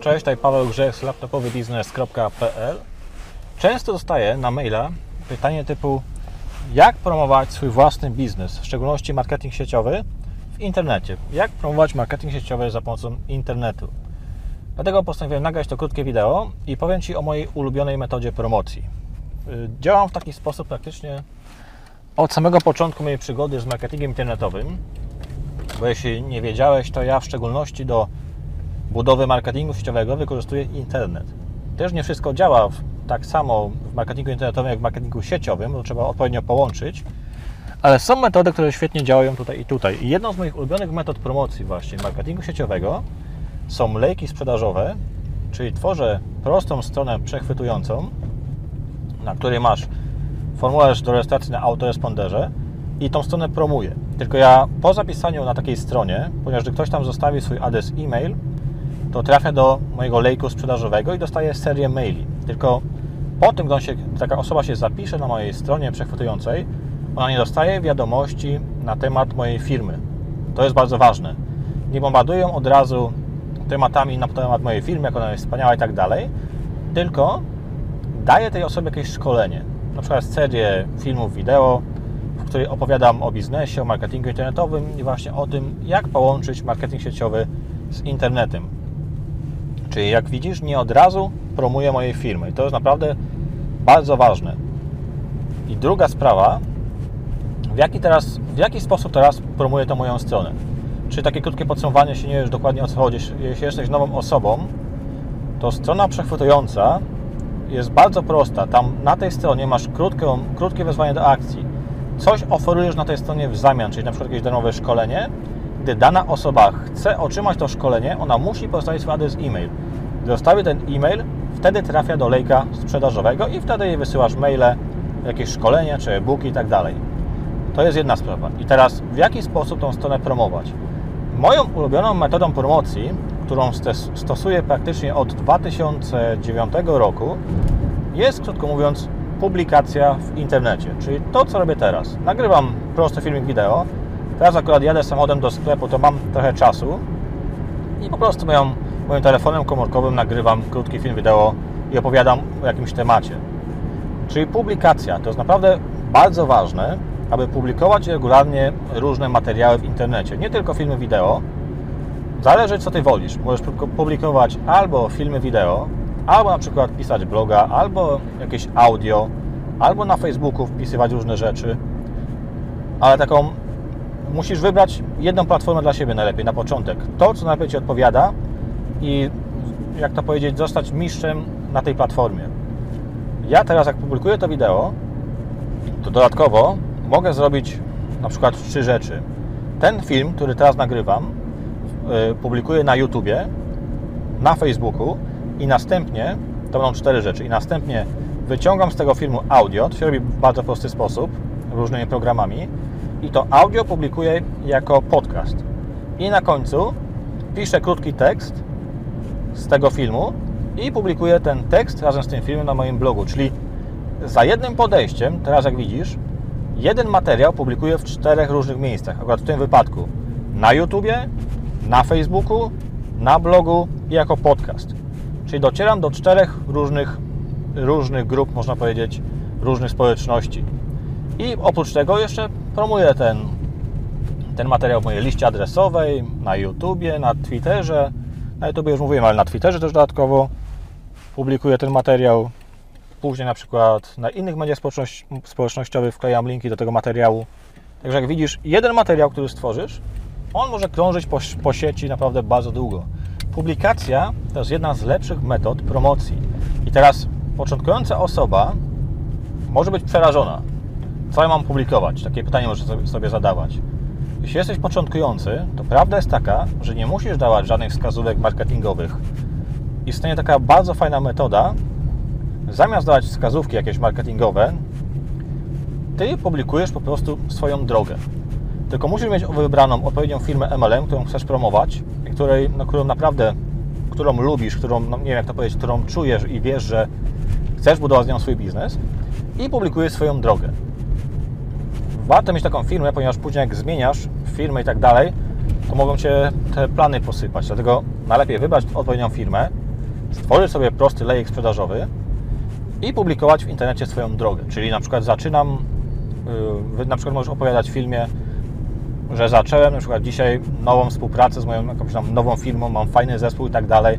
Cześć, tutaj Paweł Grzech z laptopowybiznes.pl Często dostaję na maila pytanie typu jak promować swój własny biznes, w szczególności marketing sieciowy w internecie. Jak promować marketing sieciowy za pomocą internetu. Dlatego postanowiłem nagrać to krótkie wideo i powiem Ci o mojej ulubionej metodzie promocji. Y, Działam w taki sposób praktycznie od samego początku mojej przygody z marketingiem internetowym, bo jeśli nie wiedziałeś, to ja w szczególności do budowy marketingu sieciowego wykorzystuję internet. Też nie wszystko działa w, tak samo w marketingu internetowym, jak w marketingu sieciowym, bo trzeba odpowiednio połączyć, ale są metody, które świetnie działają tutaj i tutaj. I jedną z moich ulubionych metod promocji właśnie marketingu sieciowego są lejki sprzedażowe, czyli tworzę prostą stronę przechwytującą, na której masz formularz do rejestracji na autoresponderze i tą stronę promuję. Tylko ja po zapisaniu na takiej stronie, ponieważ gdy ktoś tam zostawi swój adres e-mail, to trafia do mojego lejku sprzedażowego i dostaje serię maili. Tylko po tym, gdy się, taka osoba się zapisze na mojej stronie przechwytującej, ona nie dostaje wiadomości na temat mojej firmy. To jest bardzo ważne. Nie bombardują od razu tematami na temat mojej firmy, jak ona jest wspaniała i tak dalej, tylko daję tej osobie jakieś szkolenie. Na przykład serię filmów, wideo, w której opowiadam o biznesie, o marketingu internetowym i właśnie o tym, jak połączyć marketing sieciowy z internetem. Czyli jak widzisz, nie od razu promuję mojej firmy. I to jest naprawdę bardzo ważne. I druga sprawa, w jaki, teraz, w jaki sposób teraz promuję tę moją stronę? Czy takie krótkie podsumowanie, jeśli nie wiesz dokładnie o co chodzi, jeśli jesteś nową osobą, to strona przechwytująca jest bardzo prosta. Tam na tej stronie masz krótką, krótkie wezwanie do akcji. Coś oferujesz na tej stronie w zamian, czyli na przykład jakieś darmowe szkolenie. Gdy dana osoba chce otrzymać to szkolenie, ona musi postawić swój adres e-mail. Gdy ten e-mail, wtedy trafia do lejka sprzedażowego i wtedy jej wysyłasz maile, jakieś szkolenie czy e-booki i tak dalej. To jest jedna sprawa. I teraz w jaki sposób tą stronę promować? Moją ulubioną metodą promocji, którą stosuję praktycznie od 2009 roku, jest krótko mówiąc publikacja w internecie, czyli to co robię teraz. Nagrywam prosty filmik wideo. Teraz akurat jadę samochodem do sklepu, to mam trochę czasu i po prostu moją, moim telefonem komórkowym nagrywam krótki film wideo i opowiadam o jakimś temacie. Czyli publikacja to jest naprawdę bardzo ważne, aby publikować regularnie różne materiały w internecie. Nie tylko filmy wideo. Zależy, co Ty wolisz. Możesz publikować albo filmy wideo, albo na przykład pisać bloga, albo jakieś audio, albo na Facebooku wpisywać różne rzeczy. Ale taką musisz wybrać jedną platformę dla siebie najlepiej na początek. To, co najlepiej Ci odpowiada i jak to powiedzieć, zostać mistrzem na tej platformie. Ja teraz, jak publikuję to wideo, to dodatkowo mogę zrobić na przykład trzy rzeczy. Ten film, który teraz nagrywam, yy, publikuję na YouTubie, na Facebooku i następnie, to będą cztery rzeczy, i następnie wyciągam z tego filmu audio, to się robi w bardzo prosty sposób, różnymi programami, i to audio publikuję jako podcast. I na końcu piszę krótki tekst z tego filmu i publikuję ten tekst razem z tym filmem na moim blogu, czyli za jednym podejściem, teraz jak widzisz, jeden materiał publikuję w czterech różnych miejscach. Akurat w tym wypadku na YouTubie, na Facebooku, na blogu i jako podcast. Czyli docieram do czterech różnych, różnych grup, można powiedzieć, różnych społeczności. I oprócz tego jeszcze promuję ten, ten materiał w mojej liście adresowej, na YouTubie, na Twitterze. Na YouTubie już mówiłem, ale na Twitterze też dodatkowo publikuję ten materiał. Później na przykład na innych mediach społecznościowych wklejam linki do tego materiału. Także jak widzisz, jeden materiał, który stworzysz, on może krążyć po, po sieci naprawdę bardzo długo. Publikacja to jest jedna z lepszych metod promocji. I teraz początkująca osoba może być przerażona. Co ja mam publikować? Takie pytanie możesz sobie zadawać. Jeśli jesteś początkujący, to prawda jest taka, że nie musisz dawać żadnych wskazówek marketingowych. Istnieje taka bardzo fajna metoda, zamiast dawać wskazówki jakieś marketingowe, ty publikujesz po prostu swoją drogę. Tylko musisz mieć wybraną odpowiednią firmę MLM, którą chcesz promować, której, no, którą naprawdę, którą lubisz, którą, no, nie wiem jak to powiedzieć, którą czujesz i wiesz, że chcesz budować z nią swój biznes i publikujesz swoją drogę. Warto mieć taką firmę, ponieważ później jak zmieniasz firmę i tak dalej, to mogą Cię te plany posypać. Dlatego najlepiej wybrać odpowiednią firmę, stworzyć sobie prosty lejek sprzedażowy i publikować w internecie swoją drogę. Czyli na przykład zaczynam, yy, na przykład możesz opowiadać w filmie, że zacząłem na przykład dzisiaj nową współpracę z moją jakąś tam nową firmą, mam fajny zespół i tak dalej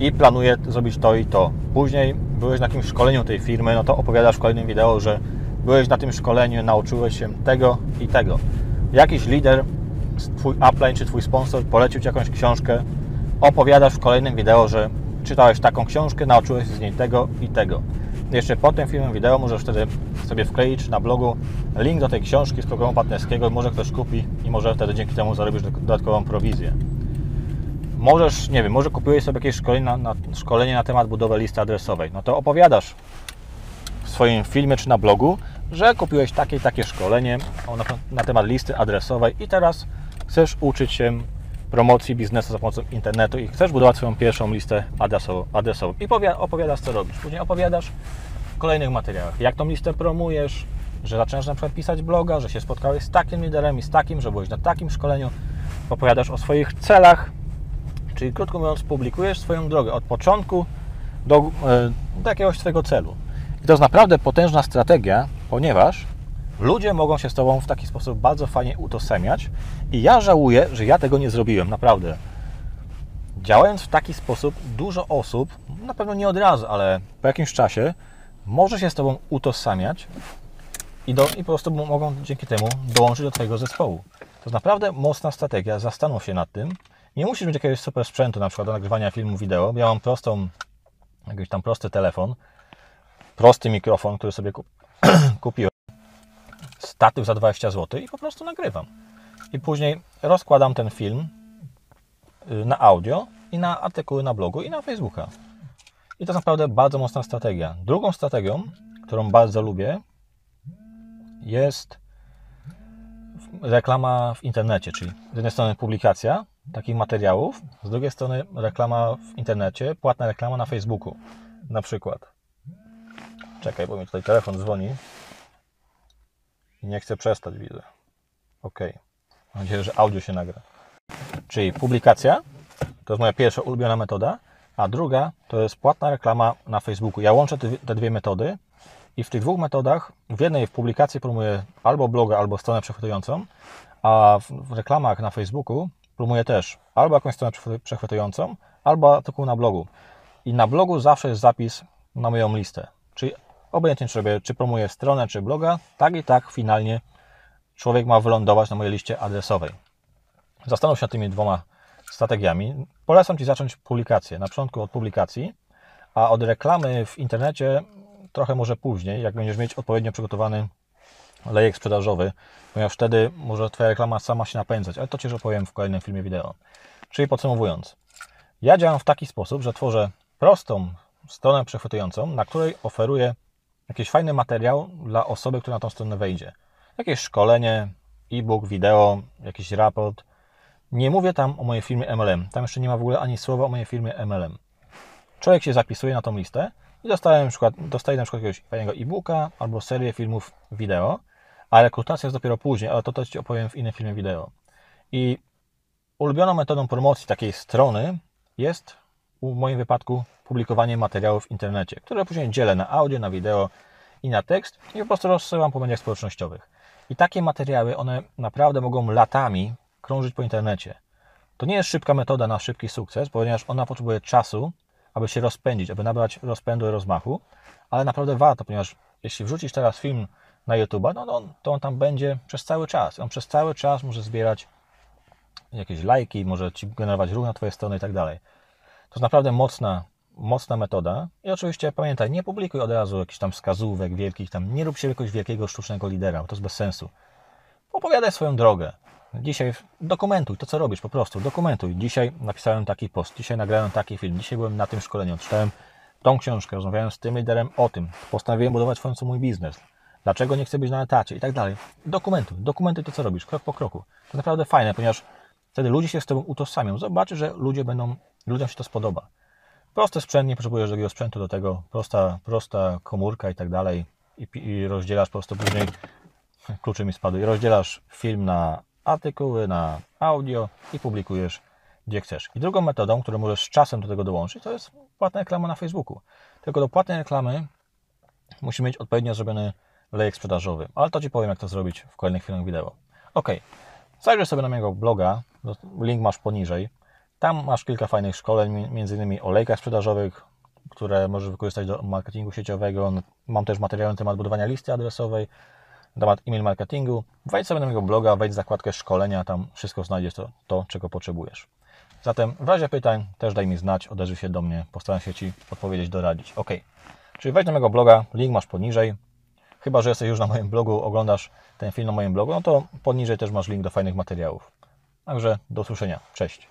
i planuję zrobić to i to. Później byłeś na jakimś szkoleniu tej firmy, no to opowiadasz w kolejnym wideo, że byłeś na tym szkoleniu, nauczyłeś się tego i tego. Jakiś lider, Twój upline czy Twój sponsor polecił Ci jakąś książkę, opowiadasz w kolejnym wideo, że czytałeś taką książkę, nauczyłeś się z niej tego i tego. Jeszcze po tym filmem wideo możesz wtedy sobie wkleić na blogu link do tej książki z programu partnerskiego, może ktoś kupi i może wtedy dzięki temu zarobisz dodatkową prowizję. Możesz, nie wiem, może kupiłeś sobie jakieś szkolenie na, na, szkolenie na temat budowy listy adresowej. No to opowiadasz w swoim filmie czy na blogu, że kupiłeś takie i takie szkolenie na, temat listy adresowej i teraz chcesz uczyć się promocji biznesu za pomocą internetu i chcesz budować swoją pierwszą listę adresową, adresową. i opowiadasz, co robisz. Później opowiadasz w kolejnych materiałach, jak tą listę promujesz, że zaczynasz na przykład pisać bloga, że się spotkałeś z takim liderem i z takim, że byłeś na takim szkoleniu, opowiadasz o swoich celach, czyli krótko mówiąc, publikujesz swoją drogę od początku do, e, do jakiegoś swojego celu. I to jest naprawdę potężna strategia, ponieważ ludzie mogą się z Tobą w taki sposób bardzo fajnie utożsamiać i ja żałuję, że ja tego nie zrobiłem, naprawdę. Działając w taki sposób, dużo osób, na pewno nie od razu, ale po jakimś czasie, może się z Tobą utożsamiać i, do, i po prostu mogą dzięki temu dołączyć do Twojego zespołu. To jest naprawdę mocna strategia, zastanów się nad tym. Nie musisz mieć jakiegoś super sprzętu, na przykład do nagrywania filmu, wideo. Ja mam prostą, jakiś tam prosty telefon, prosty mikrofon, który sobie kupiłem, statyw za 20 zł i po prostu nagrywam. I później rozkładam ten film y, na audio i na artykuły na blogu i na Facebooka. I to jest naprawdę bardzo mocna strategia. Drugą strategią, którą bardzo lubię, jest reklama w internecie, czyli z jednej strony publikacja takich materiałów, z drugiej strony reklama w internecie, płatna reklama na Facebooku na przykład. Czekaj, bo mi tutaj telefon dzwoni i nie chcę przestać, widzę. Ok. Mam nadzieję, że audio się nagra. Czyli publikacja, to jest moja pierwsza ulubiona metoda, a druga to jest płatna reklama na Facebooku. Ja łączę te, dwie metody i w tych dwóch metodach, w jednej w publikacji promuję albo bloga, albo stronę przechwytującą, a w reklamach na Facebooku promuję też albo jakąś stronę przechwytującą, albo artykuł na blogu. I na blogu zawsze jest zapis na moją listę. Czyli obojętnie czy robię, czy promuję stronę, czy bloga, tak i tak finalnie człowiek ma wylądować na mojej liście adresowej. Zastanów się nad tymi dwoma strategiami. Polecam Ci zacząć publikację. Na początku od publikacji, a od reklamy w internecie trochę może później, jak będziesz mieć odpowiednio przygotowany lejek sprzedażowy, ponieważ wtedy może Twoja reklama sama się napędzać, ale to Ci już opowiem w kolejnym filmie wideo. Czyli podsumowując, ja działam w taki sposób, że tworzę prostą stronę przechwytującą, na której oferuję jakiś fajny materiał dla osoby, która na tą stronę wejdzie. Jakieś szkolenie, e-book, wideo, jakiś raport. Nie mówię tam o mojej firmie MLM. Tam jeszcze nie ma w ogóle ani słowa o mojej firmie MLM. Człowiek się zapisuje na tą listę i dostaje na przykład, dostaje na przykład jakiegoś fajnego e-booka albo serię filmów wideo, a rekrutacja jest dopiero później, ale to też Ci opowiem w innym filmie wideo. I ulubioną metodą promocji takiej strony jest w moim wypadku publikowanie materiałów w internecie, które później dzielę na audio, na wideo i na tekst i po prostu rozsyłam po mediach społecznościowych. I takie materiały, one naprawdę mogą latami krążyć po internecie. To nie jest szybka metoda na szybki sukces, ponieważ ona potrzebuje czasu, aby się rozpędzić, aby nabrać rozpędu i rozmachu, ale naprawdę warto, ponieważ jeśli wrzucisz teraz film na YouTube, no, to on tam będzie przez cały czas. On przez cały czas może zbierać jakieś lajki, może Ci generować ruch na Twoje strony i tak dalej. To jest naprawdę mocna, mocna metoda. I oczywiście pamiętaj, nie publikuj od razu jakichś tam wskazówek wielkich, tam nie rób się jakiegoś wielkiego sztucznego lidera, bo to jest bez sensu. Opowiadaj swoją drogę. Dzisiaj dokumentuj to, co robisz, po prostu dokumentuj. Dzisiaj napisałem taki post, dzisiaj nagrałem taki film, dzisiaj byłem na tym szkoleniu, czytałem tą książkę, rozmawiałem z tym liderem o tym, postanowiłem budować w końcu mój biznes. Dlaczego nie chcę być na etacie i tak dalej. Dokumentuj, dokumentuj to, co robisz, krok po kroku. To naprawdę fajne, ponieważ wtedy ludzie się z Tobą utożsamią. Zobaczy, że ludzie będą, ludziom się to spodoba. Prosty sprzęt, nie potrzebujesz drugiego sprzętu do tego, prosta, prosta komórka i tak dalej i, i rozdzielasz po prostu później, klucze mi spadły, i rozdzielasz film na artykuły na audio i publikujesz gdzie chcesz. I drugą metodą, którą możesz z czasem do tego dołączyć, to jest płatna reklama na Facebooku. Tylko do płatnej reklamy musi mieć odpowiednio zrobiony lejek sprzedażowy, ale to Ci powiem, jak to zrobić w kolejnych filmach wideo. Ok, zajrzyj sobie na mojego bloga, link masz poniżej. Tam masz kilka fajnych szkoleń, innymi o lejkach sprzedażowych, które możesz wykorzystać do marketingu sieciowego. Mam też materiały na temat budowania listy adresowej, na temat e-mail marketingu. Wejdź sobie na mojego bloga, wejdź w zakładkę szkolenia, tam wszystko znajdziesz to, to, czego potrzebujesz. Zatem w razie pytań też daj mi znać, odezwij się do mnie, postaram się Ci odpowiedzieć, doradzić. Ok, czyli wejdź na mojego bloga, link masz poniżej. Chyba, że jesteś już na moim blogu, oglądasz ten film na moim blogu, no to poniżej też masz link do fajnych materiałów. Także do usłyszenia. Cześć.